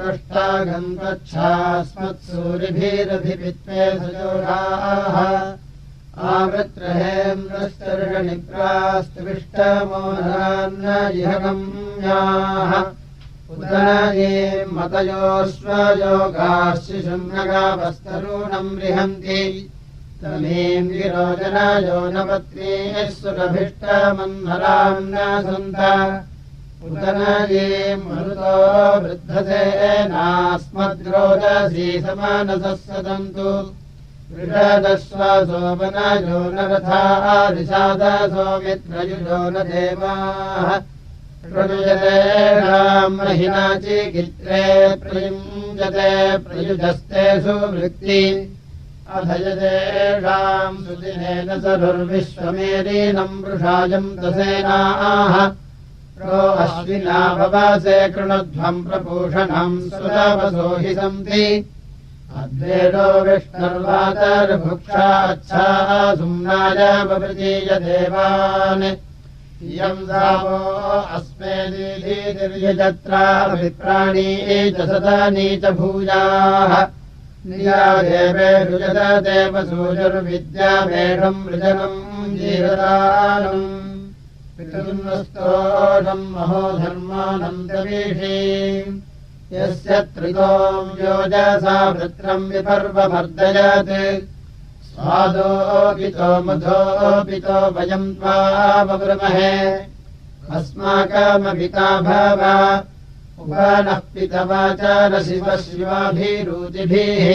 पृष्टागम् गच्छास्मत्सूरिभिरधिपित्वे सजोषाः आवृत्रहेन्द्रस्तर्षणिप्रास्त्विष्टमोहान्नजिहगम्याः उदयीम् मतयोश्वयोगाशिशृङ्गावस्तरूणम् रिहन्ति तमीम् विरोचनायो नपत्नीः सुरभिष्टमन्मराम् न सन्त। उदनयीम् मरुतो वृद्धसेनास्मद्रोदसी समानसः सदन्तु वृषदश्वासोपनयो न देवाः। प्रयुजतेषाम् महिना चिकित्रे प्रयुञ्जते प्रयुजस्ते सुवृत्ति अधयतेषाम् सुदिनेन सरुर्विश्वमेरीनम् वृषायम् दसेनाः प्रो अश्विना भवासे कृणध्वम् प्रपूषणम् सुतवसो हि सन्ति। अद्वेदो विष्णुर्वातर्भुक्षाच्छा देवान्। इयम् सावो अस्मे दीर्यजत्राभिप्राणी च सदानी च भूयाः नियादेवे रुजदेव सूजुर्विद्यामेषम् वृजनम् जीवदानम् पितुर्नस्तोषम् महो धर्मानन्दवीषी यस्य त्रितोम् योजसा वृत्रम् विपर्वमर्दयत् स्वादोऽपितो मधोऽपितो वयम् त्वावब्रमहे अस्माकमपिता भव उपनः पितवाचारशिव शिवाभिरुचिभिः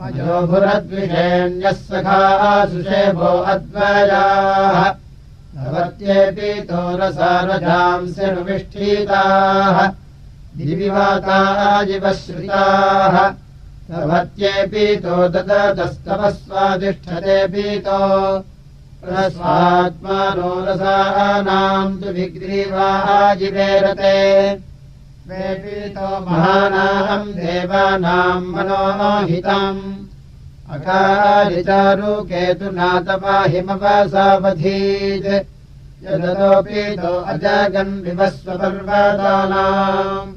मजोभुरद्विषेण्यः सखासुषेभो अद्वयाः भवत्येऽपितो रसारजांसिनुविष्ठीताः दिविवाताजिवश्रिताः भवत्येऽपीतो ददतस्तवः स्वादिष्ठते पीतो रस्वात्मानो रसानाम् तु विग्रीवाजिवेरते वे पीतो महानाम् देवानाम् मनोहिताम् अकारिचारु केतुनातपाहिमवसावधीत् यदतोऽपीतो अजागन् विवस्वपर्वतानाम्।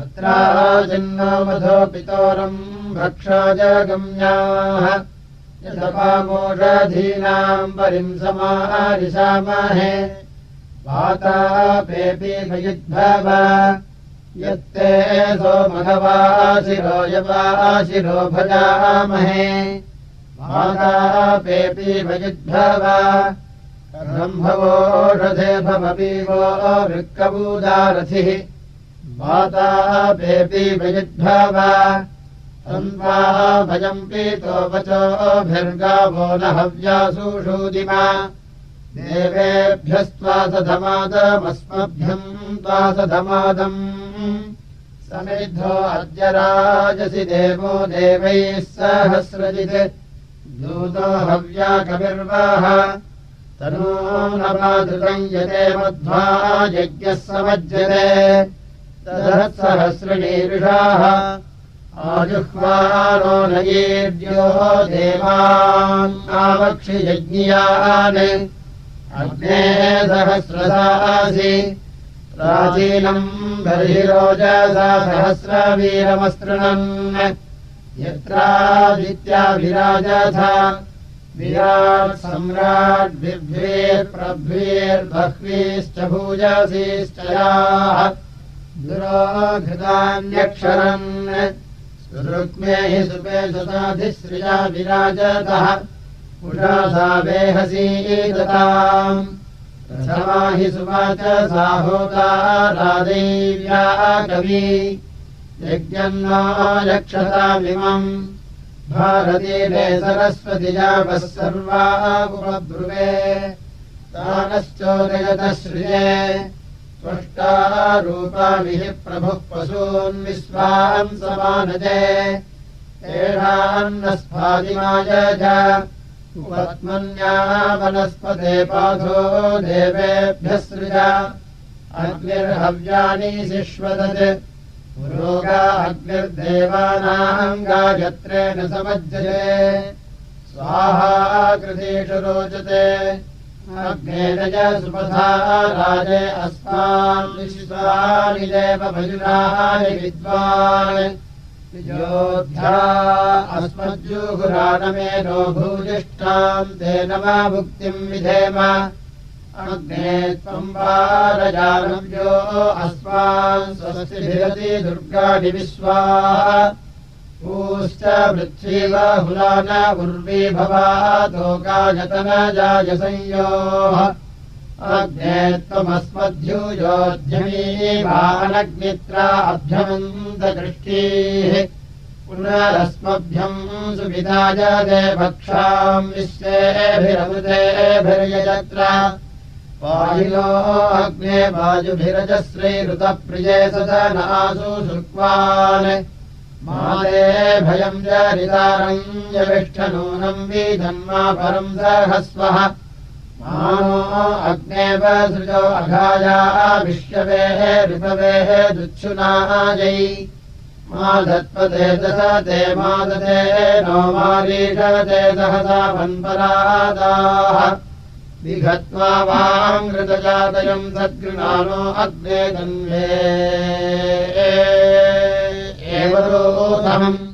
अत्राजिन्नो मधोपितोरम् भक्षाजगम्याः यदपामोषधीनाम् परिम् समारिशामहे वातापेऽपि भयुद्भव यत्ते सोमघवाशिरो यवाशिरो भजामहे। वातापेऽपि भयुद्भव ब्रह्मवोषधे भवपीवो वृक्कबूदारथिः मातापेऽपि वयुद्भव भयम् पीतो वचोभिर्गावो न हव्यासुषूदिमा देवेभ्यस्त्वासधमादमस्मभ्यम् त्वासधमादम् समेद्धो अद्य राजसि देवो देवैः सहस्रजित्। दूतो हव्या कविर्वाह। तनो न मातृकम् यते मध्वा यज्ञः समज्यते। तदहत्सहस्रणीरुषाः आजुह्वानो नयेद्यो देवान् आवक्षियज्ञियान् अग्ने सहस्रसासि प्राचीनम् बर्हिरोजसा सहस्रवीरमस्तृणन्। यत्रादित्याभिराजथा विराट् सम्राट् बिभ्वीर्प्रभ्वीर्बह्वीश्च भूजसीश्च याः दुरोघृतान्यक्षरन्। सुरुक्मे हि सुपे सुताधिश्रिया विराजतः। उषासा वेहसीदताम् साहोता रादैव्या कवि। यज्ञन्ना यक्षतामिमम्। भारतीरे सरस्वतिजापः सर्वा उपब्रुवे तानश्चोदयतः श्रिये त्वष्टारूपाभिः प्रभुः पशून् विश्वान् समानजे। एषान्नस्फादिमाय च उपत्मन्या वनस्पते पाथो देवेभ्यः सृज। अग्निर्हव्यानि पुरोगा अग्निर्देवानाम् गायत्रेण समज्जते। स्वाहा कृतेषु रोचते। अग्नेरज सुपथा राजे अस्मान्। विश्वानि भजुराणि विद्वान् योद्ध्या अस्मज्जुहुराणमे नो भूयिष्ठाम् तेन वा भुक्तिम् विधेम। अग्ने त्वम् वारजानव्यो अस्मान् स्वस्तिभिरति दुर्गाणि विश्वाः पूश्च पृथ्वीव हुलान उर्वी भवातोकायतन जायसंयोः त्वमस्मद्युयोध्यमीवानग्नित्रा अभ्यमन्तदृष्टिः पुनरस्मभ्यम् सुविधाय देवक्षाम् विश्वेभिरमृतेभिर्यजत्र वायुलो अग्ने वायुभिरजश्रीऋतप्रिये सदनासु शुक्वान् माले भयम् जरितारञ्जविष्ठनूनम् विधन्मा परम् सहस्वः मानो अग्नेव सृजो अघाया विश्ववेः ऋपवेः दुच्छुनायै माधत्पते दश ते मादते नो मारीषते सहसा वन्परादाः विघत्वा वाङ्कृतजातयम् सद्गृणानो अग्ने तन्वे। विश्वाद्रिक्षो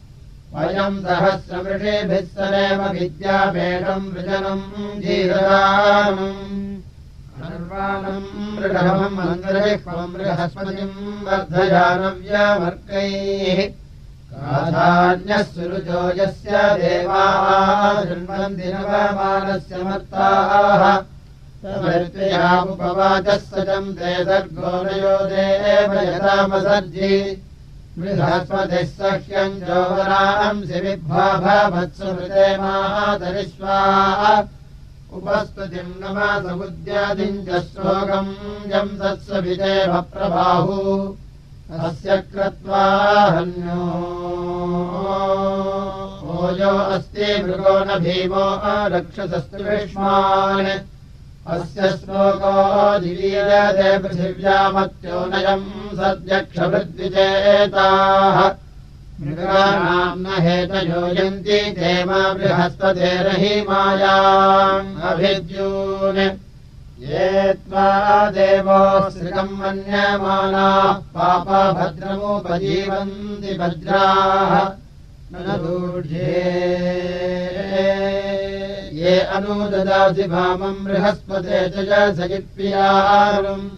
वयम् सहस्रमृषेभिः सरेव विद्यापेषम् वृजनम् प्राधान्यः सुरुजो यस्य देवाः नवमानस्य मत्ताः। उपवाचः सजम् ते सर्गो नयो देव यथामसर्जि बृहस्पतिः सह्यम् जोवरांसि विभ्वाभवत्सुमृते मातरिष्वाः उपस्तुतिम् नमासमुद्यादिम् च श्लोकम् यम् तत्सविदेव प्रबाहु अस्य क्रत्वा हन्यो। ओजो अस्ति मृगो न भीमो रक्षसस्तु विष्मान् अस्य श्लोको दिवीयते पृथिव्यामत्योनयम् सद्यक्षभृद्विजेताः मृगानाम् न हेतयोजन्ति मा बृहस्पतेरहीमायाम् अभिद्यून्। ये त्वा देवो श्रियम् मन्यमानाः पापा भद्रमुपजीवन्ति भद्राः ये अनुददासि भामम् बृहस्पते च सयित्पियारम्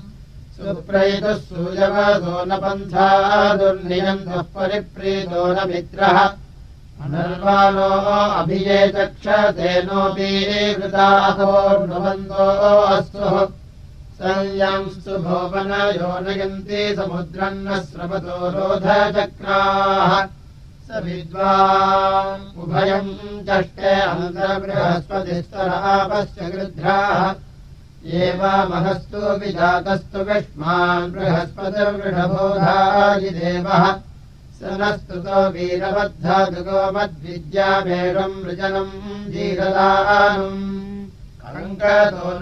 सुप्रैतः सूयवसो न पन्था दुर्नियम् त्वः परिप्रीतो न मित्रः। अनर्वाणो अभिये चक्षतेनोऽपि कृताथोर्नुबन्धो अस्तु। संयांस्तु भोवनयो नयन्ति समुद्रम् न स्रवतो रोधचक्राः। स विद्वान् उभयम् चष्टे अन्तर्बृहस्पतिस्तरापश्च गृध्राः। एवमहस्तु विजातस्तु विष्मान् बृहस्पतिर्वृषबोधायि देवः स न स्तुतो वीरबद्धातुको मद्विद्यामेषम् वृजनम् जीरदानम् कङ्कतो न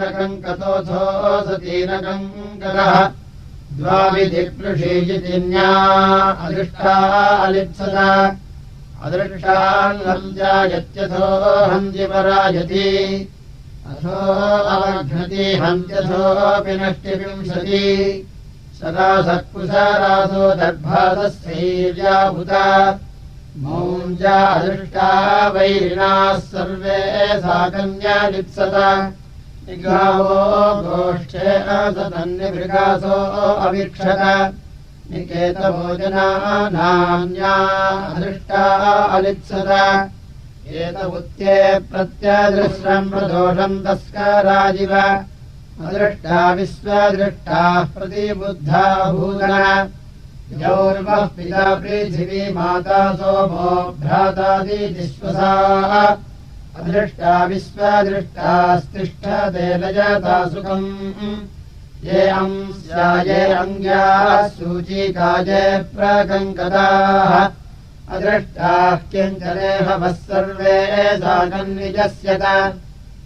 सती न कङ्कतः द्वाविधिप्लुषीजिन्या अदृष्टा अलिप्सत। अदृष्टान्नम् जायत्यथो हन्तिपरायति अथो अवघ्नति हन्त्यथोऽपि नष्टिविंशति सदा सत्कुशरासो दर्भासस्यैर्याभूता मौञ्जा अदृष्टा वैरिणाः सर्वे सा कन्या लिप्सत निगावो गोष्ठे असतन्निभृगासो अवीक्षत। निकेतभोजनानान्या अदृष्टा अलिप्सत एत प्रत्यदृश्रम् प्रदोषम् तस्कराजिव। अदृष्टा विश्वदृष्टाः प्रतिबुद्धा भूतन यौर्वः पिता पृथिवी माता सोमो भ्रातादिश्वसाः अदृष्टा विश्वदृष्टास्तिष्ठते लजता सुखम्। ये अंस्याये अङ्ग्याः सूचीकाये प्रकङ्कताः। अदृष्टाः किञ्चनेहवः सर्वे साकन्निजस्यत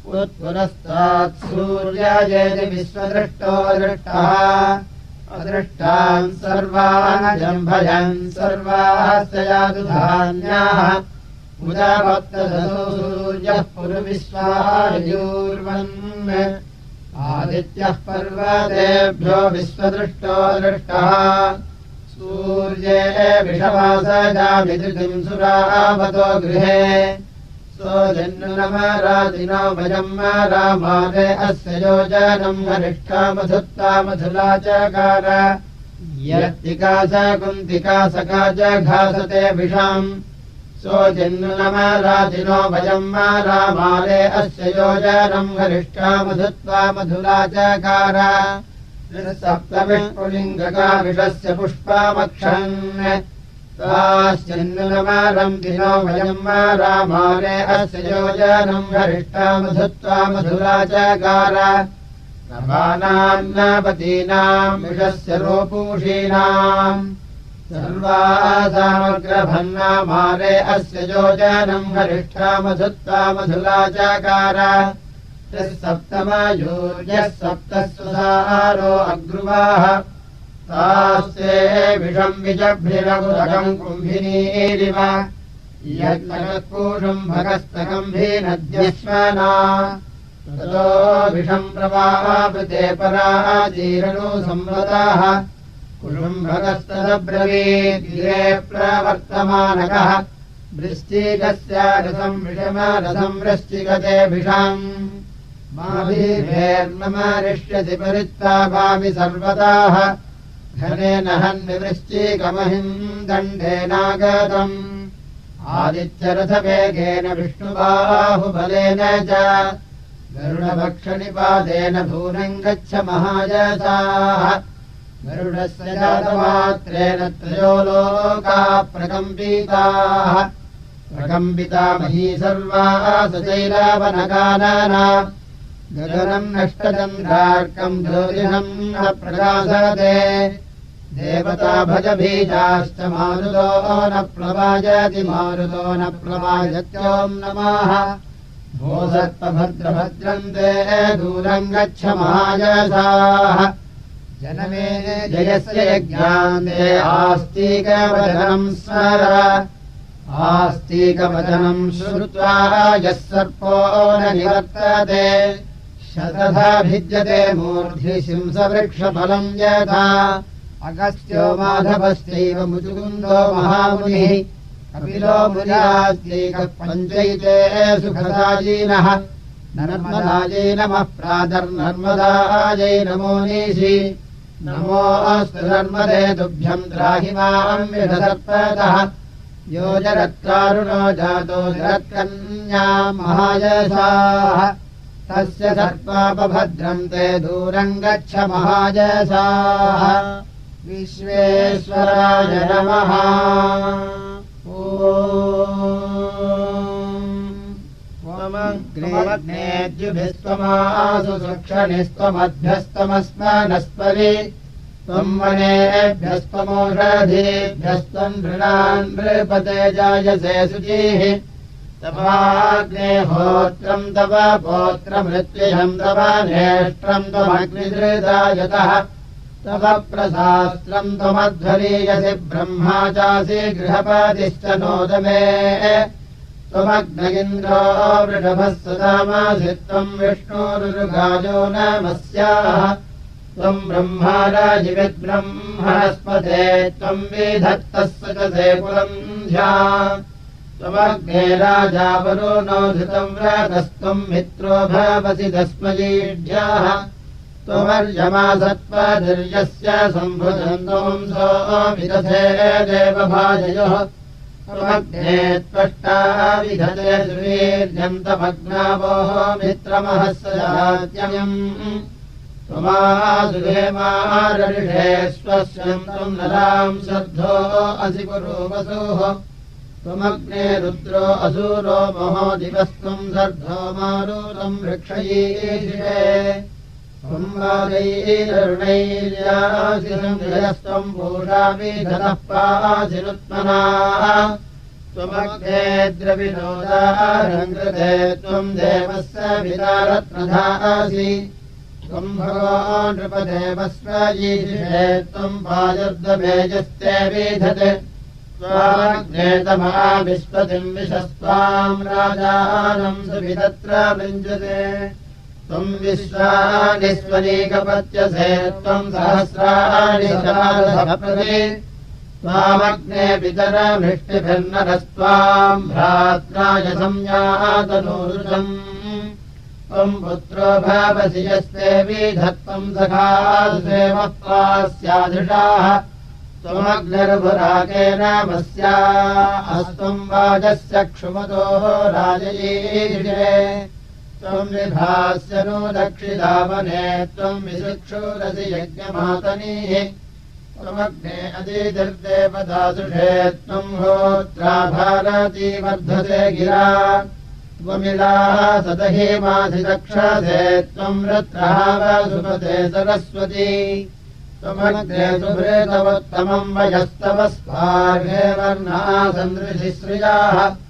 उत्पुरस्तात् सूर्यायेति विश्वदृष्टो दृष्टः। अदृष्टान् सर्वान् जम्भयन् सर्वास्य यादुधान्याः पुरुविश्वायुर्वन् आदित्यः पर्वतेभ्यो विश्वदृष्टो दृष्टः। सूर्ये विषवासजामिदृतिम् सुरावतो गृहे। रामादे अस्य योजनम् हरिष्ठा मधुत्ता मधुला चकार यत्तिका स कुन्तिका सका च घासते विषाम् सोजन्नुनमराजिनो भजम् रामादे अस्य योजनम् हरिष्ठा मधुत्वा मधुला चकार विषस्य पुष्पामक्षन्। ताश्चिन्नुनमारम् दिनो वयम् रामारे अस्य योजनम् हरिष्टा मधुत्वा मधुरा चकार नवानान्नपतीनाम् विषस्य रोपूषीणाम् सर्वासामग्रभन्नामारे अस्य योजनम् हरिष्ठा मधुत्वा मधुरा चकार सप्तमयोर्यः सप्तः सुधारो अग्रुवाः। तास्ते विषम् विजभ्रिरगुरगम् कुम्भिनीरिव। यत्पूषम् भगस्तकम्भीनद्यश्वना ततो विषम् प्रवापृते पराजीरणो संवताः कुशुम्भगस्तदब्रवीद्गिरे प्रवर्तमानकः। वृश्चिकस्य रसम् विषाम् माभिर्मरिष्यति परित्ता भावि सर्वताः। घनेन हन्निवृश्चिकमहिम् दण्डेनागतम् आदित्यरथवेगेन विष्णुबाहुबलेन च। गरुडभक्षनिपादेन भूनम् गच्छ महायसाः गरुडस्य जातमात्रेण त्रयो लोका प्रकम्पिताः। प्रकम्पिता मही सर्वा सचैरावनकानना। गगनम् नष्टचन्द्रार्कम् ज्योतिषम् न प्रकाशते। देवता भजबीजाश्च मारुतो न प्लवाजति मारुतो न प्लवाजत्योम् नमः। भोसत्पभद्रभद्रम् ते दूरम् गच्छ महायसाः जनमे जयस्य यज्ञान्ते आस्तिकवचनम् स्मर। आस्तिकवचनम् श्रुत्वा यः सर्पो न निवर्तते शतथा भिद्यते मूर्ध्नि शिंसवृक्षफलम् यथा। अगस्त्यो माधवस्यैव मुचुकुन्दो महामुनिः कपिलो मुनिरास्त्यैकः पञ्चैते सुखदायीनः। नर्मदायै नमः प्रातर्नर्मदायै नमो नीषि नमो अस्तु नर्मदे तुभ्यम् द्राहि माम् विधसर्पतः योजरत्कारुणो जातो जरत्कन्या महायसाः तस्य सर्पापभद्रम् ते दूरम् गच्छ महायसाः विश्वेश्वराय नमः ग्रेग्नेद्युभिस्त्वमासु सुक्षणिस्त्वमभ्यस्तमस्मानस्परि त्वम् वनेभ्यस्त्वमोषधीभ्यस्त्वम् नृणान् नृपते जायसे शुचिः तवाग्नेहोत्रम् तव पोत्रमृत्युहम् तव नेष्ट्रम् त्वमग्निदृदायतः तव प्रशास्त्रम् त्वमध्वरीयसि ब्रह्मा चासि गृहपतिश्च नोदमे त्वमग्न इन्द्रो वृषभः सुदामासि त्वम् विष्णोरुगायो नमस्याः त्वम् ब्रह्मा राजिविद्ब्रह्मणस्पते त्वम् विधत्तः सचसे पुरम् ध्या। त्वमग्ने राजावरो नो धृतम् व्रतस्त्वम् मित्रो भवसि दस्मजीढ्याः त्वमर्यमासत्त्वधीर्यस्य सम्भुजम् त्वंसो विदधे देवभाजयोः त्वमग्ने त्वष्टा मित्रमहस्यम् त्वमासुरे मारऋषे स्वस्यम् त्वम् नराम् श्रद्धो असि कुरु वसुः त्वमग्ने रुद्रो असूरो महो दिवस्त्वम् सर्धो मारूरम् वृक्षयीषे त्वमग्ने द्रविनोदारङ्कृते त्वम् देवस्य विदारत्नधासि। त्वम् भगवा नृपदेवस्वयीषे त्वम् वायुर्दमेजस्ते विधते। त्वाग्नेतमा विश्वतिम् विशस्त्वाम् राजानम् सुविदत्र वृञ्जते त्वम् विश्वानि स्वनीकपत्यसे त्वम् सहस्राणि त्वामग्ने पितरभृष्टिभिर्नरस्त्वाम् भ्रात्राय संयातनूरुषम् त्वम् पुत्रो भावसि यस्ते विधत्वम् सखासेवत्वा स्यादृशाः त्वमग्निर्भुराकेन वस्या अस्त्वम् वाजस्य क्षुमतोः राजयीरे त्वम् विभास्य नो दक्षिदावने त्वम् विशिक्षुरसि यज्ञमातनीः। त्वमग्ने अतिर्देवदासुषे त्वम् होत्रा भारती वर्धते गिरा। त्वमिलाः सदहीमाधिदक्षसे त्वम् रत्रः सुपते सरस्वती। त्वमग्ने सुभृतवोत्तमम् वयस्तव स्पार्हे वर्णः सन्दृशिश्रियाः त्वम्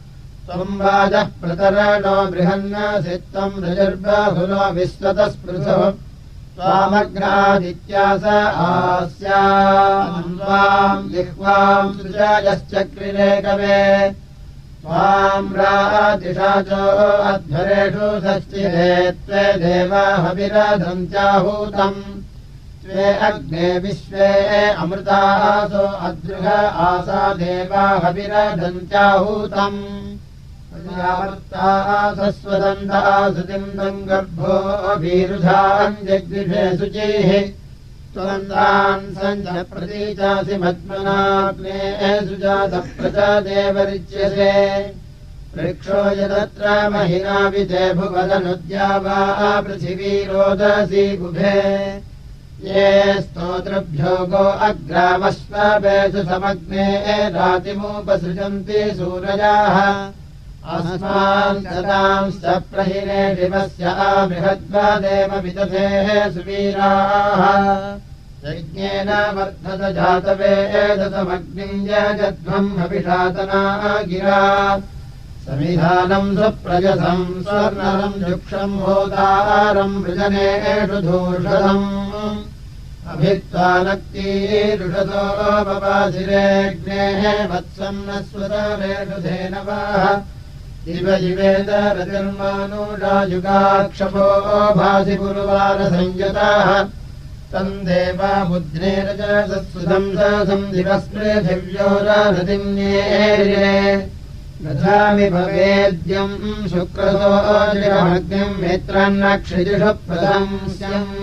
वाजः प्रतरणो बृहन्नसि त्वम् ऋजुर्बाहुलो विश्वतस्पृशो त्वामग्नादित्यास आस्याम् जिह्वाम् सृजायश्चक्रिरे कवे त्वाम् रादिशा च अध्वरेषु षष्टिरे त्वे देवाहविरधन्त्याहूतम् स्वे अग्ने विश्वे अमृतासो अदृह आसा देवाहविरधन्त्याहूतम् सुतिन्दम् गर्भो वीरुधाम् जग्विषे शुचिः त्वन्तान् सञ्च प्रतीचासि मद्मनाग्ने वृक्षो यदत्र महिना विधे भुवदनुद्या वा पृथिवी रोदसी बुभे। ये स्तोत्रभ्यो गो अग्रामश्वपेषु समग्ने रातिमुपसृजन्ति सूरजाः प्रहिरे शिवस्य बृहद्वादेव विदधेः सुवीराः। यज्ञेन वर्धत जातवेदतमग्निम् जगध्वम् अभिषातना गिरा। समिधानम् सुप्रजसम् स्वर्णरम् युक्षम् होदारम् वृजनेषु धूषदम् अभित्वा नक्तीरुषतो पपाशिरेऽग्नेः वत्सन्नस्वरेषु धेनवाः गुरुवारसंयताः तम् देवा रथिन्ये रथामि भवेद्यम् शुक्रतोऽग्निम् मित्रान्नक्षिजुषु प्रशंस्यम्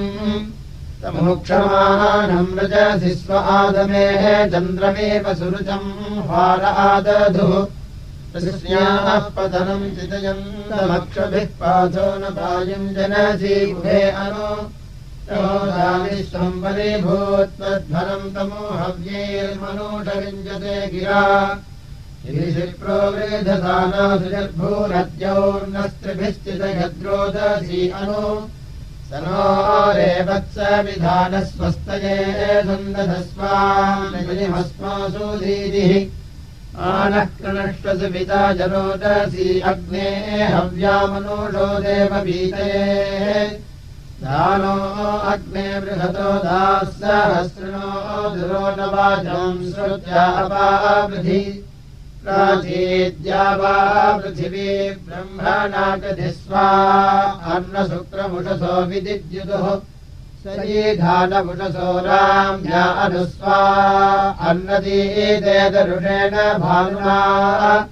तमुक्षमानम् रजसि स्व आदमेः चन्द्रमेव सुरुचम् हार आदधुः स्याः पतनम् चितयन्तमक्षभिः पाथो न हव्यैर्मनोषविञ्जते गिरा। शिप्रो वृधधानासुजर्भूरद्यौर्नस्त्रिभिश्चितयद्रोदसी अनु। स नो रे वत्सविधानस्वस्तये सन्दधस्वामस्मासु धीरिः पिता जरोदसी अग्ने हव्यामनोषो देवभीते दानो अग्ने बृहतो दासहस्रिणो दुरो न वाचम् श्रुत्यापावृधि प्राचीद्या वा पृथिवी ब्रह्मणागधिस्वा अन्नशुक्रमुषसो अनुस्वा। अन्नदीदेदरुषेण भानुना।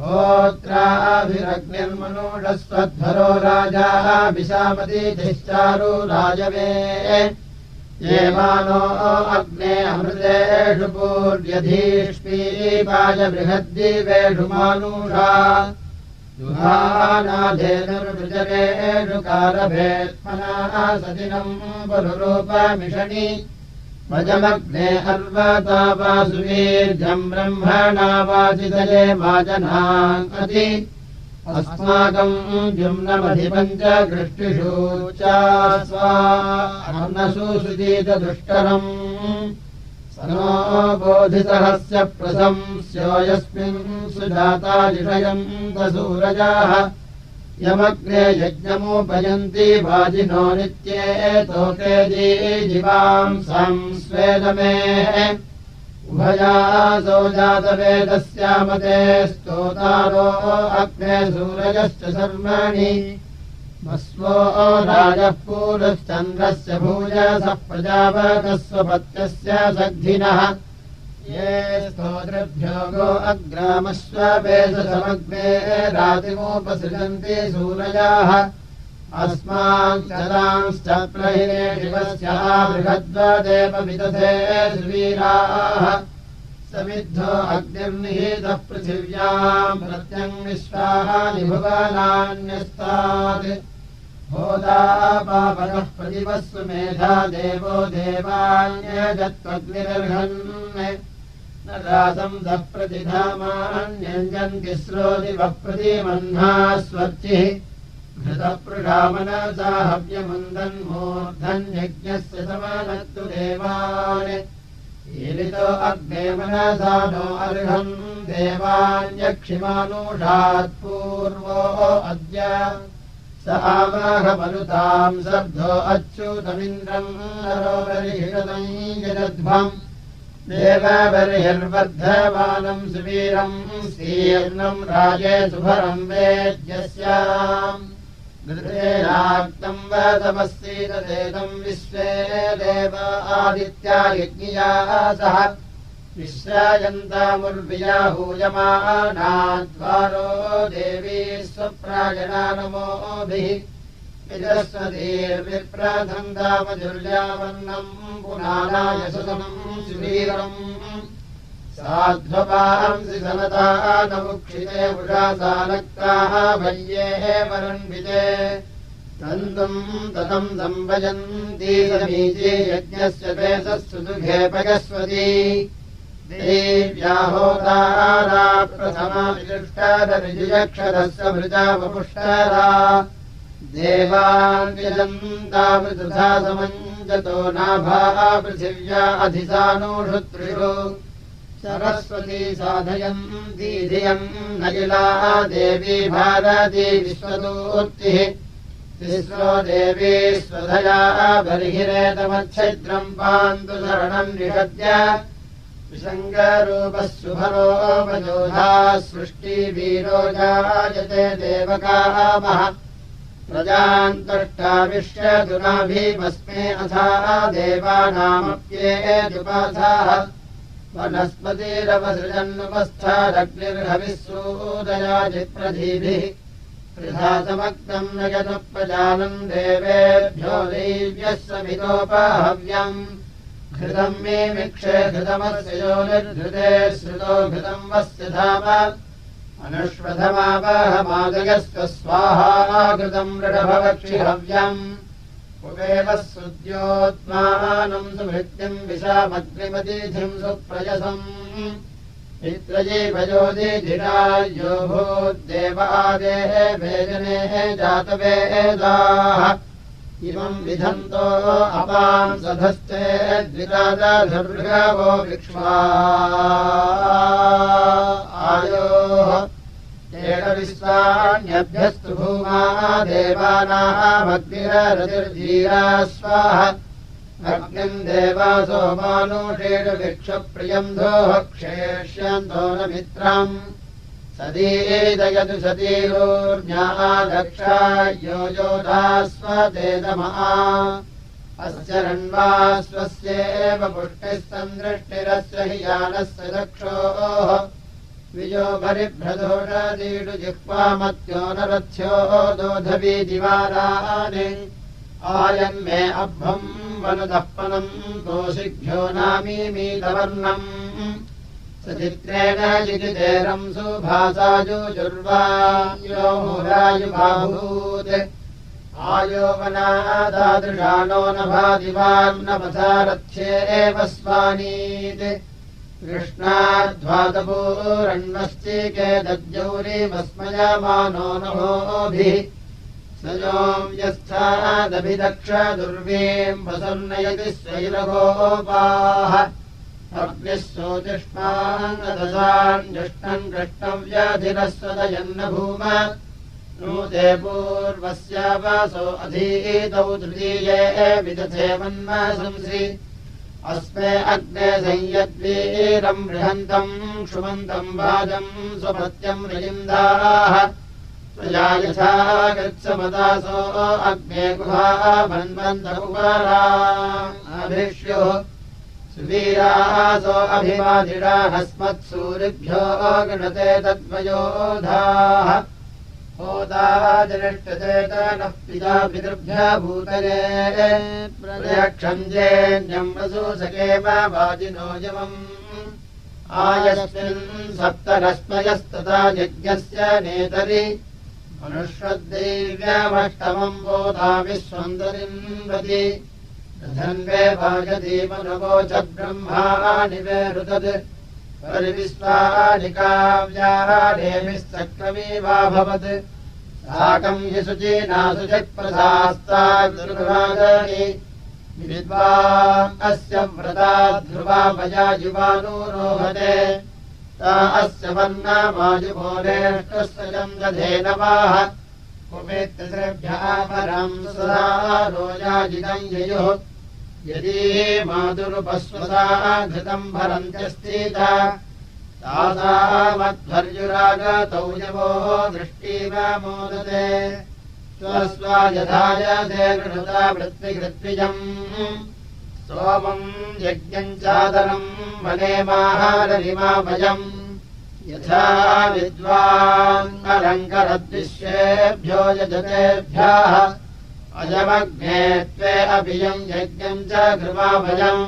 होत्राभिरग्निर्मनोषस्वध्वरो राजा विशामतीधिश्चारु राजवे। ये मानो अग्ने अमृतेषु पूर्व्यधीष्मीपाय बृहद्दीपेषु मानुषा युहानाधेनुर्वृजरेषु कारभेत्मनाः सदिनम् पुरुरूपमिषणि। भजमग्ने ब्रह्मणा वाचितये माजनाङ्कति अस्माकम् द्युम्नमधिपञ्च कृष्टिषु च स्वान्नसु सुजीतदुष्करम् स नो बोधितहस्य प्रशंस्यो यस्मिन् सुजातादिषयम् दसूरजाः यमग्ने यज्ञमुपयन्ति वाजिनो नित्ये तोके जीवांसं स्वेदमे। उभयासो जातवेदस्यामते स्तोतारो अग्ने सूरजश्च शर्मणि भस्वो राजः पूरश्चन्द्रस्य भूयसः प्रजापकः स्वपत्यस्य सग्धिनः। ये स्तोतृभ्यो गो अग्रामश्वपेशसमग्ने रातिमुपसृजन्ति सूरजाः। अस्माञ्चलांश्च प्रहिरे शिवस्य बृहद्वदेव विदधे सुवीराः। समिद्धो अग्निर्निहितः पृथिव्याम् प्रत्यङ्विश्वानि भुवनान्यस्तात् बोधापापनः प्रतिवस्सु मेधा देवो देवान्यजत्वग्निर्हन् न रासम् दः प्रतिधामान्यञ्जन्ति स्रोदिवः प्रतिमह्ना स्वर्चिः घृतपृषामनसा हव्यमन्दन्मूर्धन्यज्ञस्य समानस्तु देवान्। ईलितो अग्ने मनसा नो अर्हम् देवान्यक्षिमानुषात् पूर्वो अद्य स आवाहमनुताम् शब्दो अच्युतमिन्द्रम् यजध्वम् देवबर्हिर्वर्धमानम् सुवीरम् शीर्णम् राजे सुभरम् वेद्यस्याम् ृतेनाक्तम् वदमस्तीतदेतम् विश्वे देव आदित्या यज्ञिया सह विश्रायन्तामुर्वियाहूयमानाद्वारो देवी स्वप्रायणा नमोभिः पुनानायसुतमम् सुवीरम् साध्वपांसि सनता नमुक्षिते उषासानक्ताः भय्येः परन्विते तन्तुम् ततम् सम्भजन्ती समीचे यज्ञस्य पेशः सुदुघे पयस्वती देव्याहोतारा प्रथमा विदुष्टादरिजुयक्षरस्य मृजा वपुष्टारा देवान्यजन्तामृतुधा समञ्जतो नाभा पृथिव्या अधिसानोषु त्रिषु। सरस्वती साधयन्ती धियम् नलिला देवी भारती विश्वदूर्तिः तिस्रो देवी स्वधया बर्हिरेतमच्छिद्रम् पान्तु शरणम् निषद्य विसङ्गरूपः सुभरोपयोधा सृष्टिवीरो जायते देवकामः प्रजान्तष्टाविश्यदुनाभिमस्मे अथा देवानामप्येदुपाधाः। वनस्पतिरवसृजन्नुपस्थादग्निर्हविः सूदयाजिप्रधीभिः प्रधातमक्तम् न यदुप्रजानम् देवेभ्यो दैव्यः समितोपहव्यम् घृतम् मे मिक्षे घृतमस्य यो निर्धृते श्रुतो घृतम् वस्य धाम। अनुष्वधमावहमादयस्व स्वाहा घृतम् ऋडभवक्षिहव्यम् उपेव सुद्योत्मानम् सुभृत्यम् विशामग्निमतिथिम् सुप्रयसम्। भयोधिरायो भूद्देवादेः वेजनेः जातवेदाः इमम् विधन्तो अपाम् सधस्ते द्विराजर्गवो विक्ष्मा आयोः विश्वाण्यभ्यस्तु भूमा देवानामग्निरतिर्जीरा स्वाह अग्निम् देवासो मानुषेण भिक्षप्रियम् दोः क्षेष्यन्तो न मित्रम् सदीदयतु सतीरोर्ज्ञा यो योधा स्वदेदमा अस्य रण्वा स्वस्येव दृष्टिरस्य हि यानस्य दक्षोः। विजो भरिभ्रदोषदीषु जिह्वामत्यो नरथ्यो दोधवी दिवारानि आयन् मे अभ्वम् वनुदःपनम् कोशिभ्यो नामीमीतवर्णम् सचित्रेण जिजितेरम् सुभासायुजुर्वायो मुरायुभाभूत् आयो वनादादृशानो न भादिवान्न पथारथ्ये एव स्वानीत्। कृष्णाध्वातपूरण्वश्चिके दद्यौरीमस्मयमानो नभोभिः। स योऽव्यस्थादभिदक्ष दुर्वीम् वसुर्नयति स्वैरगोपाः अग्निः सोतिष्माङ्गदसान्युष्टम् कृष्णव्याधिरस्वदयन्न भूम नूते पूर्वस्यावासो अधीतौ तृतीये विदथे मन्मासंसि अस्मे अग्ने संयद्वीरम् बृहन्तम् क्षुमन्तम् वाजम् स्वपत्यम् यथा गच्छमदासो अग्ने गुहा मन्वन्तमुपराभिष्युः सुवीरासो अभिवादिरा हस्मत्सूरिभ्यो गणते तद्वयोधाः। होताजनिष्टचेतनः पिता पितृभ्यभूतये प्रयक्षञ्जेन्यम् वसूसकेम वाजिनो यमम्। आयस्मिन् सप्तरश्मयस्तथा यज्ञस्य नेतरि। मनुष्यद्दैव्यामष्टमम् बोधामिस्वन्दरिन्वति धन्वे वाजदीमनवोच ब्रह्माणि वेरुतत्। परिविश्वानिकाव्यादेमिस्तक्रमीवाभवत् साकम् हि शुचीनाशुचिप्रसास्ताद्रुवादि विद्वान् अस्य व्रता ध्रुवामया युवानूरोहते ता अस्य वर्णामायुभोरेष्टस्य दधेनवाः कुमेत्यभ्यः परम् सदा रोजाजिदम् ययुः। यदि मातुरुपस्वसा घृतम् भरन्त्यस्तीत तासामध्वर्युरागतौ यवोः दृष्टिव मोदते। स्वस्वा यथाय ते गृहता वृत्तिकृत्विजम्। सोमम् यज्ञम् चादरम् वनेमाहाररिमाभयम् यथा विद्वान् अलङ्करद्विश्येभ्यो यजतेभ्यः अजमग्ने त्वे अभियम् यज्ञम् च कृपाभयम्।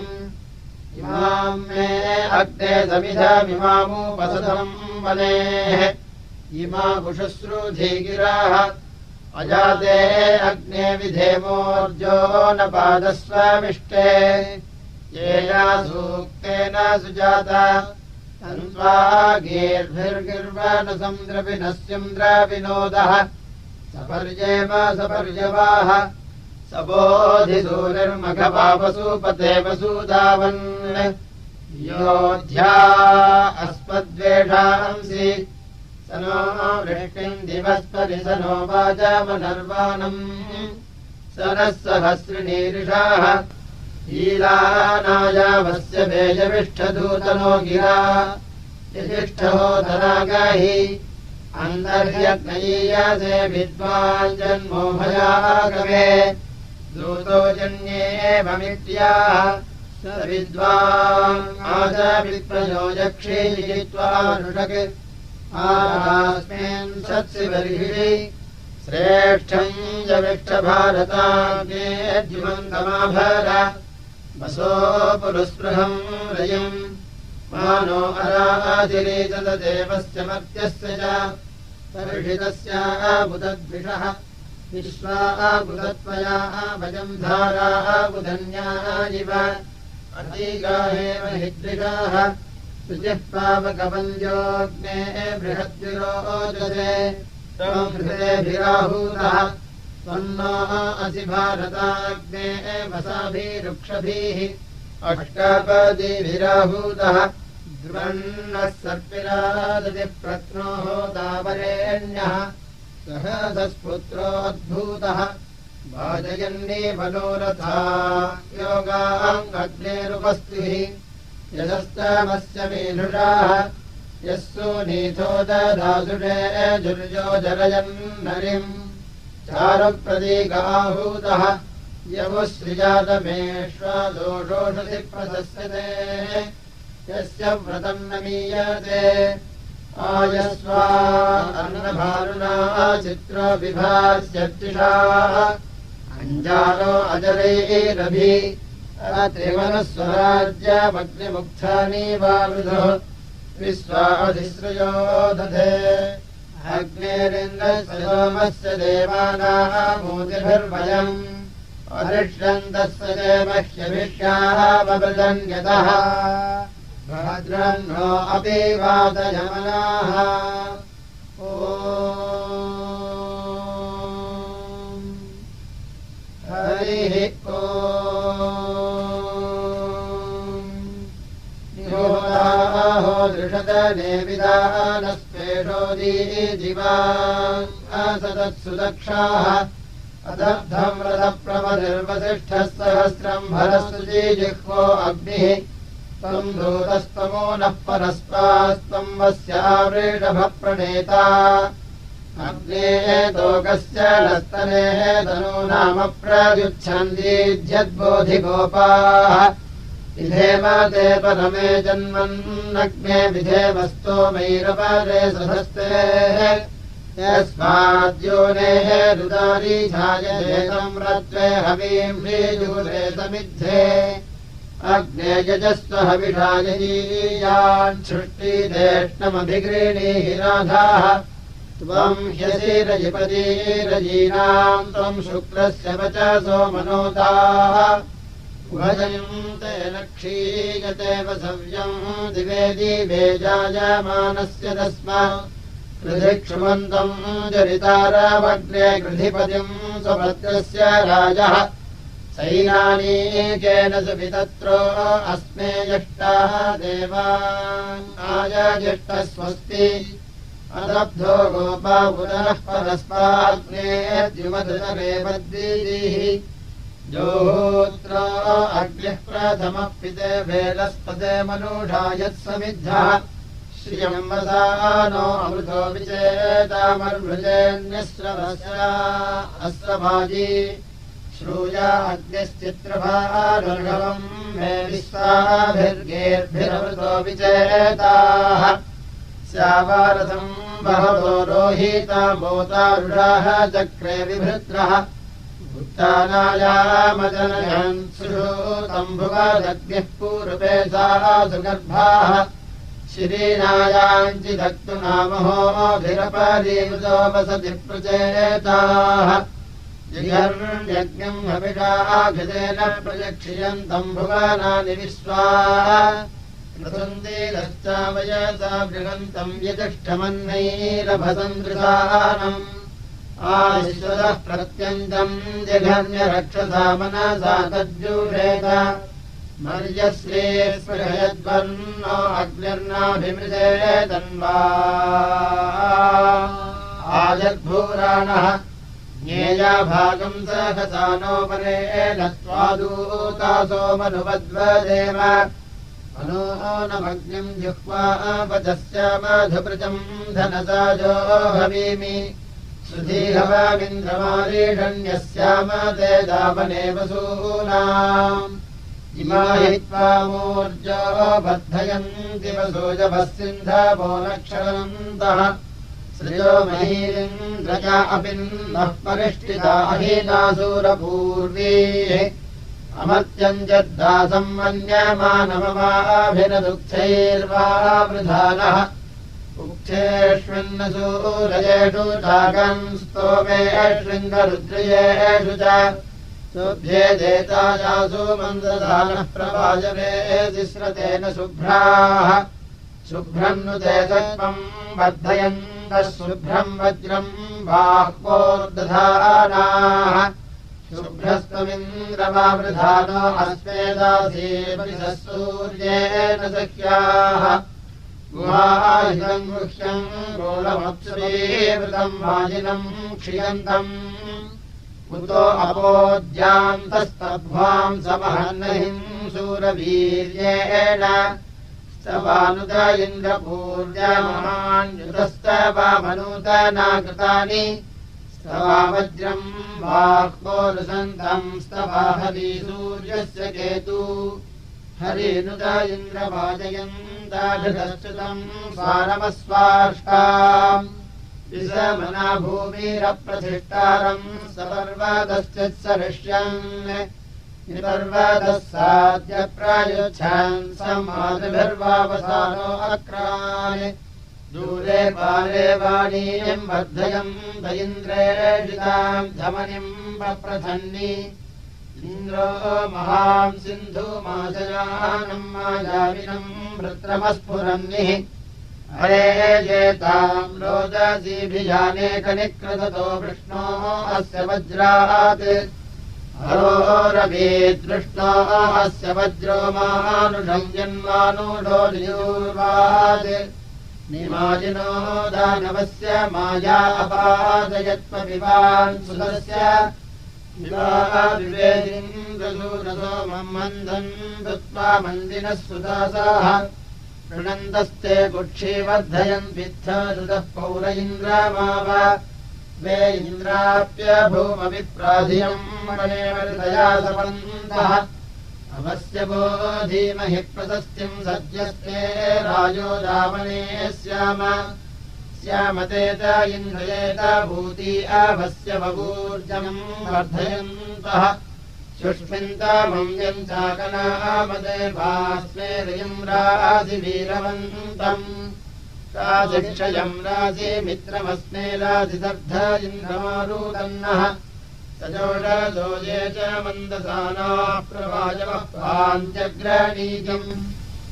इमाम् मे अग्ने समिधमिमामुपसदम् वनेः। इमा कुशुश्रुधीगिराः अजाते अग्ने विधेमोर्जो न पादस्वामिष्टे। येना सूक्तेन सुजाता तन्त्वा गीर्भिर्गिर्वनसन्द्रविनस्यन्द्रविनोदः सपर्येव। सपर्यवाः सपोधिसूरिर्मघपापसूपते वसूदावन् योध्या अस्मद्वेषांसि। स नो वृष्टिम् दिवस्परि स नो वाचामनर्वाणम्। स नः सहस्रिणीरिषाः हीलानायावस्य वेजविष्ठदूतनो गिरा। यजिष्ठो धनागाहि विद्वाञ्जन्मोभयागमे दूतो जन्येवमित्याह स विद्वान् आचाविप्रयो यक्षीयित्वानुषक् आस्मिन् सत्सि बर्हिषि श्रेष्ठम् जविष्ठभारताद्युमन्तमाभर वसो पुरुस्पृहम् रयम्। मानो अराजिरीचदेवस्य मर्त्यस्य च पर्षितस्याः बुधद्विषः विश्वाबुधत्वयाः भजम् धाराः बुधन्याः इव अतीगाहेव शुचिः पावकवन्द्योऽग्ने बृहद्विरोचते। हृदेभिराहूतः त्वन्नो असि भारताग्ने वसाभिरुक्षभिः अष्टापदिभिराहूतः ध्रुवन्नः सर्पिरादति प्रत्नोः तावरेण्यः सहसस्पुत्रोद्भूतः वाजयन्नी मनोरथा योगाङ्गग्नेरुपस्तिः यदस्तमस्य मीनुषाः यः सुनीथो ददासुषे जुर्यो जरयन्नरिम् चारुप्रतीकाहूतः यवुश्रिजातमेष्वादोषोषसि प्रशस्यते यस्य व्रतम् न मीयते आयस्वा अन्नभारुणा चित्रविभास्यर्चिषाः अञ्जालो अजरैरभि त्रिवनस्वराज्यमग्निमुक्तानि वा वृधो विश्वाधिश्रयो दधे अग्नेरिन्द्रस्य देवानामूतिभिर्भयम् अरिष्यन्तस्य देवह्यभिष्याः बबृदन्यतः भद्रन्नो अपि वादयमनाः। ओ हरिः ओ निहोदाहो दृषदने विदानस्वेषो दीजिवा असदत्सु दक्षाः अदब्धम् रथप्रमनिर्वसिष्ठः सहस्रम् भरसुजी जिह्वो अग्निः। त्वम् दूतस्तमो नः परस्पास्त्वम् वस्यावृषभप्रणेता अग्ने दोगस्य नस्तनेः तनो नाम प्रयुच्छन्दीध्यद्बोधिगोपाः विधेम ते परमे जन्मन्नग्ने विधेमस्तोमैरपरे सधस्ते यस्माद्योनेः रुदारी छायेतम् रत्वे हवीम् श्रीजुरे समिद्धे। अग्ने यजस्व हविषायीयान् सृष्टिदेष्टमभिगृणीहि राधाः त्वम् ह्यसिरजिपदीरजीनाम् त्वम् शुक्रस्य वच सोमनोदाः उभजयन्ते लक्षीयते वसव्यम् दिवे दिवे जायमानस्य तस्मा। कृधिक्षुमन्तम् जरितारामग्ने गृधिपतिम् स्वभद्रस्य राजः। सैनानीकेन सुवितत्रो अस्मे यष्टाः देवा आयजिष्टस्वस्ति अदब्धो गोपा पुनः परस्माग्ने द्युमधुतरेवद्वीः जोहोत्र अग्निः प्रथमः पिते वेलस्पदे मनुषा यत्समिद्धः। श्रियम् वसानो अमृतो विचेतामर्भृजेन्यस्रवस्या अस्रभाजी श्रूया अग्निश्चित्रभारुर्गवम् मे विश्वाभिर्गेर्भिरमृतो विचेताः। स्यावारथम् बहवो रोहिता भूतारुषाः चक्रे विभृत्रः भुक्तानायामजनयन् सुषूतम्भुवदग्निः पूर्वे सा सुगर्भाः। नामहोभिरपरीवृतो वसति प्रचेताः। जिगर्यज्ञम् हविषाभिदेन प्रयक्षियन्तम् भुवनानि विश्वा। ृगन्तीरश्चावयसा बृहन्तम् यतिष्ठमन्नैरभसन्दृशानम् आश्वरः प्रत्यन्तम् जघन्यरक्षसा मनसा तज्जूषेत मर्यश्रे स्पृहयद्वर्णो अग्निर्नाभिमृशे तन्वा आजद्भूराणः ज्ञेया भागम् सहसानोपरे नत्वादूतासोमनुवद्वदेव मनोनमग्निम् जिह्वा वचस्य मधुपृजम् धनसाजो भवीमि सुधीहवामिन्द्रमारीषण्यस्याम ते दामने वसूनाम् इमा हित्वा मूर्जो बद्धयन्ति वसूजभः सिन्धवो नक्षरन्तः श्रियो महीरिन्द्रजा अपिन्दः परिष्ठिता हीनासूरपूर्वीः अमत्यम् जद्दासम् मन्यमानमवाभिनदुःखैर्वा वृधानः उक्थेष्विन्न सूरयेषु चागम् स्तोमे शृङ्गरुद्रयेषु च सोभ्ये देतायासु मन्ददानः प्रवाजवे तिस्रतेन शुभ्राः। शुभ्रम् नु सर्वम् वर्धयन्तः शुभ्रम् वज्रम् बाह्वोर्दधानाः। शुभ्रस्त्वमिन्द्रमावृधानो अस्मेदासीमनिषः सूर्येण सख्याः गुहाहितम् गुह्यम् गोलमप्सुरीवृतम् वाजिनम् क्षियन्तम् कुतो अपोद्यान्तस्तभ्वाम् समहन्नहिम् सूरवीर्येण। स्तवानुत इन्द्रपूर्यमान्युतस्तवामनूतना कृतानि स्तवावज्रम् बाह्वोरुसन्तम् स्तवाहरी सूर्यस्य केतु हरिनुत इन्द्रवाजयन्ताभिधस्तुतम् स्वारमस्वाष्टाम्। विषमना भूमिरप्रतिष्ठारम् सपर्वतश्चित्सरिष्यन् निपर्वतः साद्य प्रायुच्छन् समाधिभिर्वावसानो अक्रान्। दूरे पाले वाणीयम् वर्धयम् दयिन्द्रेषिताम् धमनिम् वप्रथन्नि इन्द्रो महाम् सिन्धुमाशयानम् मायाविनम् वृत्रमस्फुरन्निः। हरे जेताम् रोदसीभिजानेकनिकृतो विष्णो अस्य वज्रात्। हरोरवीदृष्णो अस्य वज्रो मानुषम् जन्मानुषो नियूर्वात् निमाजिनो दानवस्य माया अपादयत्वविवान् सुतस्य मन्दन् सुदासाः ऋणन्तस्ते कुक्षी वर्धयन् विद्धः पौर इन्द्रामाव वे इन्द्राप्यभूमविप्राधियम् मणेमृतया सपन्तः अवस्य वो धीमहि प्रशस्तिम् सद्यस्ते राजो दामने स्याम स्यामतेत इन्द्रयेत भूति अवस्य बभूर्जम् वर्धयन्तः। शुष्मिन्तामम् यञ्चाकनामदेवास्मेदयम् राजिवीरवन्तम् राजिक्षयम् राजिमित्रमस्मे राजिदग्ध इन्द्रमारूदन्नः सजोषदोजे च मन्दसानाः प्रवाजवः पाञ्चग्रणीजम्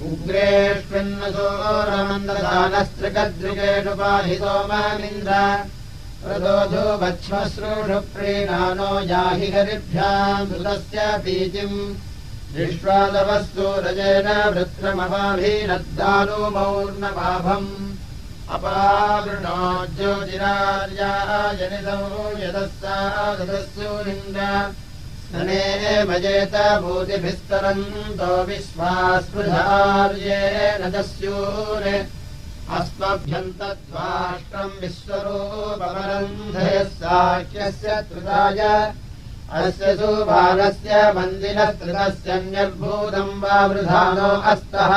उग्रेष्विन्नसोरमन्ददानस्त्रिकद्रिकेषु पाहि सोमामिन्द्र प्रदोधो वक्ष्मश्रूषु प्रीणानो याहि हरिभ्याम् बीजिम् विश्वादवस्तु रजेन वृत्रमवाभीनद्दानो मौर्णपाभम् अपावृणो ज्योतिरार्याजनितौ यदस्सा ददस्सूरिन्द्र मजेत भूतिभिस्तरन्तो विश्वास्पृधार्येण दस्यून् अस्मभ्यन्तद्वाष्ट्रम् विश्वरूपमरन्धयः साख्यस्य कृताय अस्य वा वृधानो अस्तः।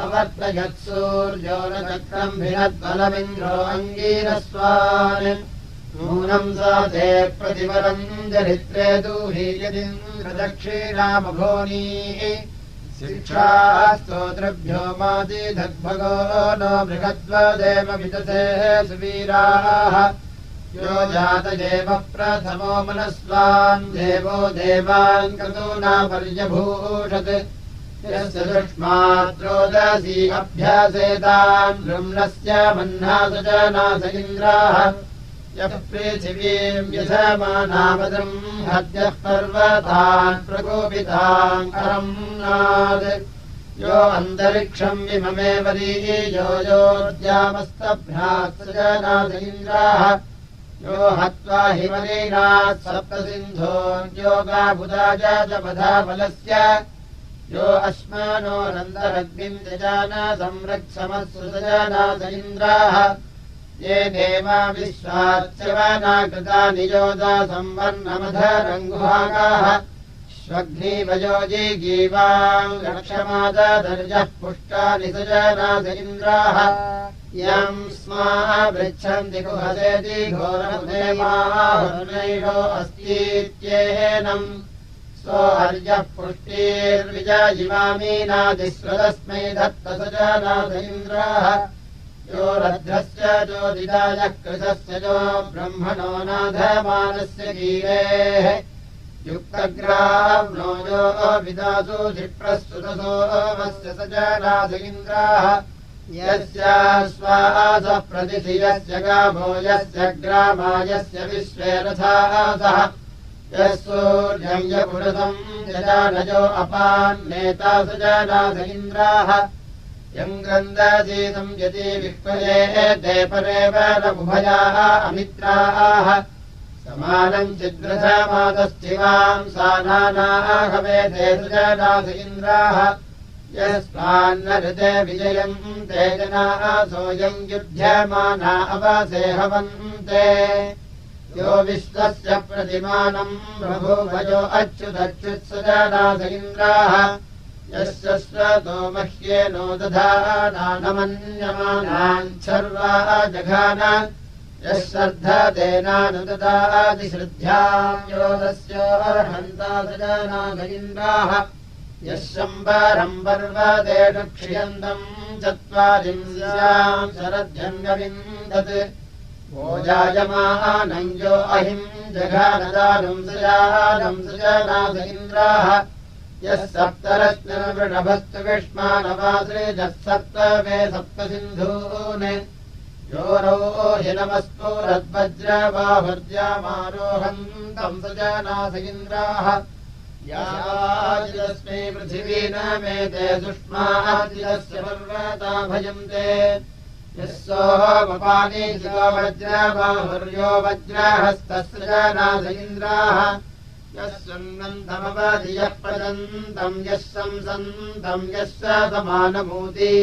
अवर्तयत्सूर्यो न चक्रम् भिनद्बलमिन्द्रो अङ्गीरस्वान् नूनम् सा ते प्रतिवरम् चरित्रे दूहीयदिन्द्रदक्षिणामभोनीः शिक्षास्तोत्रभ्यो मादिधग्भगो नो बृहद्वदेव विदते सुवीराः। यो जातदेव प्रथमो मनस्वान् देवो देवान् क्रतूनापर्यभूषत् यस्य दुष्मात्रोदसी अभ्यासेतान् बृम्णस्य मह्नासु च नास इन्द्राः यः पृथिवीम् यो अन्तरिक्षम् विममेव यो योद्यामस्तभ्रात् स च नाथ इन्द्राः यो हत्वा हिमलीनात् सप्तसिन्धोद्योगाबुधा जातपधा बलस्य यो अस्मानो नन्दरग्निम् जजान संरक्षमत्सुजानाथ इन्द्राः ये देवा विश्वाच्यवनाकृता नियोदा संवर्णमधरङ्गुहागाः श्वग्निवयोजी गीवाम् रक्षमादर्जः पुष्टानि सजनाथ इन्द्राः। यम् स्मा पृच्छन्ति गुहसेति घोरदेवाहुर्नैषो अस्तीत्येनम्। सो हर्यः पुष्टिर्विजयिमामीनादिस्वदस्मै दत्त सजनाथ इन्द्राः यो रध्रस्य ज्योतिदायः कृतस्य जो ब्रह्मणो नाधमानस्य गीरेः युक्तग्राह्नो यो विदासु धिप्रस्तुतसोमस्य स जनाथ इन्द्राः। यस्य स्वासः प्रतिथि यस्य गाभो यस्य ग्रामायस्य विश्वे रथासः यः सूर्यम् यपुरतम् यजानजो अपान्नेता स जनाथ इन्द्राः यम् ग्रन्थीतम् यदि विह्वये ते परेव रघुभयाः अमित्राः। समानम् चिद्रथमातस्थिवाम् सा नानाहवे ते इन्द्राः। यस्मान्न विजयम् ते जनाः सोऽयम् युध्यमाना अवसे हवन्ते। यो विश्वस्य प्रतिमानम् प्रभुभजो अच्युतच्युत्सुजनाथ इन्द्राः यस्य स्वतो मह्येनो दधानानमन्यमानान् सर्वा जघान यः श्रद्धतेनानुददादिश्रद्ध्याम् योगस्योर्हन्ता सजानागीन्द्राः यः शम्बरम् पर्वतेषु क्षियन्तम् चत्वारिंस्याम् शरद्यङ्गविन्दत् भोजायमानञ्जो अहिम् जघानदानम् सजानम् सजनाथ इन्द्राः यः सप्तरश्मिर्वृषभस्तु विष्मानवासृजः सप्तमे सप्तसिन्धून्। योरौ हिनमस्फुरद्वज्रबाहुर्यमारोहन्तम् सजनाथ इन्द्राः याजिदस्मै पृथिवी न मेते सुष्माजिदस्य पर्वता भजन्ते यः सोमपानि वज्रबाहुर्यो वज्रहस्तस्य जनाथ इन्द्राः यः सुन्नन्तमवधि यः पदन्तम् यः संसन्तम् यस्य समानमूति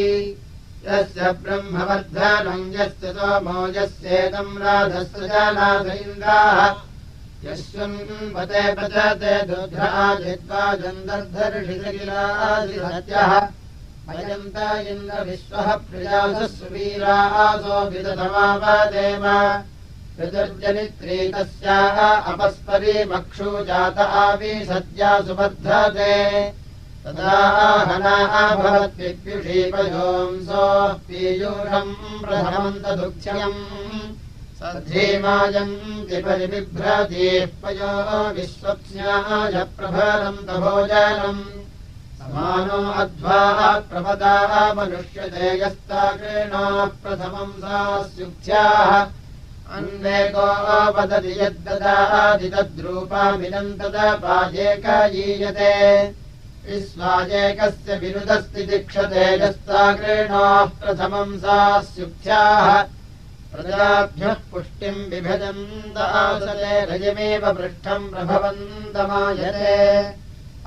यस्य ब्रह्मवर्धनम् यस्य सोमो यस्येतम् राधस्य जानाथ इन्द्राः यस्वन्वते पचते दुध्राजिद्वाजन्दर्धर्षिसकिलादिसत्यः अयन्त इन्द्रविश्वः प्रियासु सुवीरासो विदधमावदेव ऋतुर्जनित्री तस्याः अपस्परी मक्षु जात आवि सद्या सुबद्धते तदा हनाः भवद्विप्युषीपयोंसोः पीयूषम् प्रथमन्तदुःख्यम्। सद्धीमायन्ति परिबिभ्रतीः पयो विश्वप्स्याय प्रभरन्त भोजनम्। समानो अध्वाः प्रपदाः मनुष्यते यस्ताकृणाः प्रथमम् सा स्युक्थ्याः अन्वेको वदति यद्ददादितद्रूपामिनन्तदपाजेकयीयते विश्वाजेकस्य विरुदस्ति दीक्षते यस्ताकृणाः प्रथमम् सा स्युक्थ्याः प्रजाभ्यः पुष्टिम् विभजन्त आसते रजमेव पृष्ठम् प्रभवन्तमायते।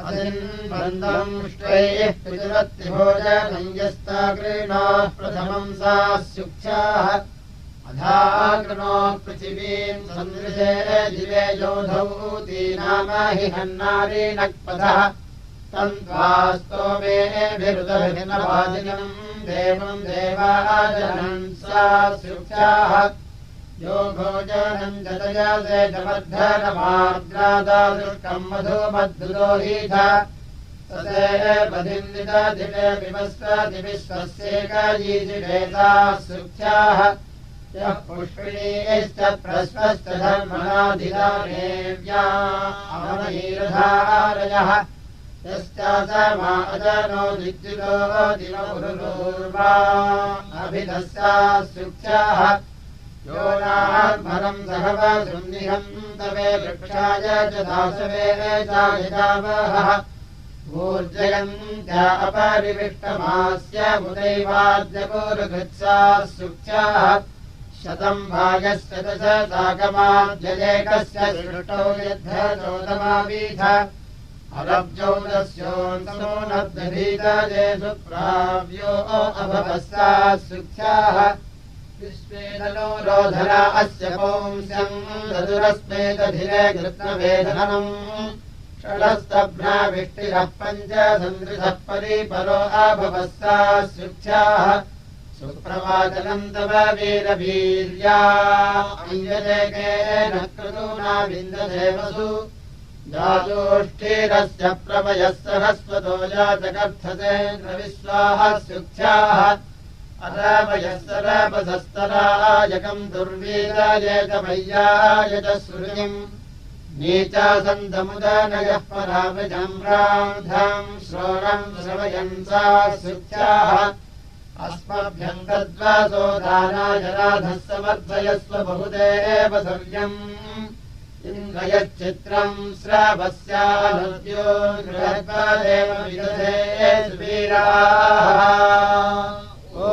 असिन्बन्धंष्ट्वैः पितुरत्रिभोजनम् यस्ताकृणाः प्रथमम् सा स्युक्थ्याः अधाकृणो पृथिवीम् सन्दृशे दिवे योधौ नाम हि हन्नारीणक्पथः तन्त्वास्तोमेभिरुदभिनवादिनम् देवम् देवाजनम् सा सुख्याः। यो भोजनम् जतयासे जमर्धनमार्द्रादादृष्टम् मधुमद्धुरोहीथ पदिन्दितदिवे विमस्वदिविश्वस्येकयीजिवेदा सुख्याः पुष्पिणीश्च प्रश्वश्च धर्मणाधिदानेव्या अमनैरधारयः यश्चासमाजनो विद्युतो दिवपुरुर्वा अभिधस्या सुख्याः। यो नात्मनम् सहवसुन्निहम् तवे वृक्षाय च दासवे चायजावहः ऊर्जयन्त्या अपरिविष्टमास्य मुदैवाद्यपुरुकृत्सा सुख्याः शतम् भागस्य दश सृष्टौ यद्धचोदमावीथ अलब्जौदस्योऽन्तोनद्धीतजेषु प्राव्यो अभवस्सा सुख्याः। विश्वेदनो रोधरा अस्य पुंस्यम् ददुरस्मेदधिरे कृत्नवेधनम् षडस्तभ्राविष्टिरः पञ्च सन्दृशः परिपरो अभवस्सा सुख्याः सुप्रवाचनम् तव वीरवीर्या। विन्ददेवसु। जातोष्ठीरस्य प्रभयः सरस्वतो जातकर्थसेन्द्रविश्वाः सुख्याः अरापयः सरपसस्तरायकम् दुर्वीरायतमय्याय च श्रुतिम् नीचासन्तमुदनयः परामजम्रान्धाम् श्रोणम् श्रवयन् सा सुख्याः अस्मभ्यम् तद्वासोदानाय राधः समद्वयस्व बहुदेव सव्यम्। इन्द्रयश्चित्रम् विदधे विरधेरा ओ।